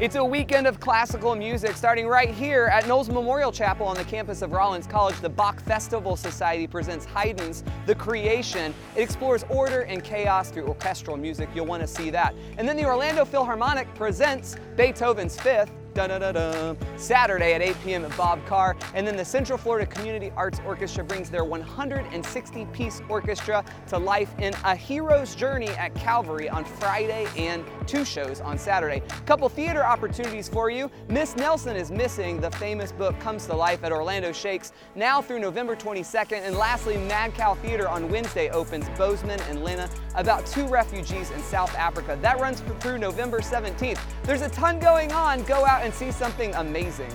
It's a weekend of classical music starting right here at Knowles Memorial Chapel on the campus of Rollins College. The Bach Festival Society presents Haydn's The Creation. It explores order and chaos through orchestral music. You'll want to see that. And then the Orlando Philharmonic presents Beethoven's Fifth Saturday at 8 p.m. at Bob Carr. And then the Central Florida Community Arts Orchestra brings their 160 piece orchestra to life in A Hero's Journey at Calvary on Friday and two shows on Saturday. Couple theater opportunities for you. Miss Nelson is missing. The famous book comes to life at Orlando Shakes now through November 22nd. And lastly, Mad Cow Theater on Wednesday opens Boesman and Lena about two refugees in South Africa. That runs through November 17th. There's a ton going on. Go out and see something amazing.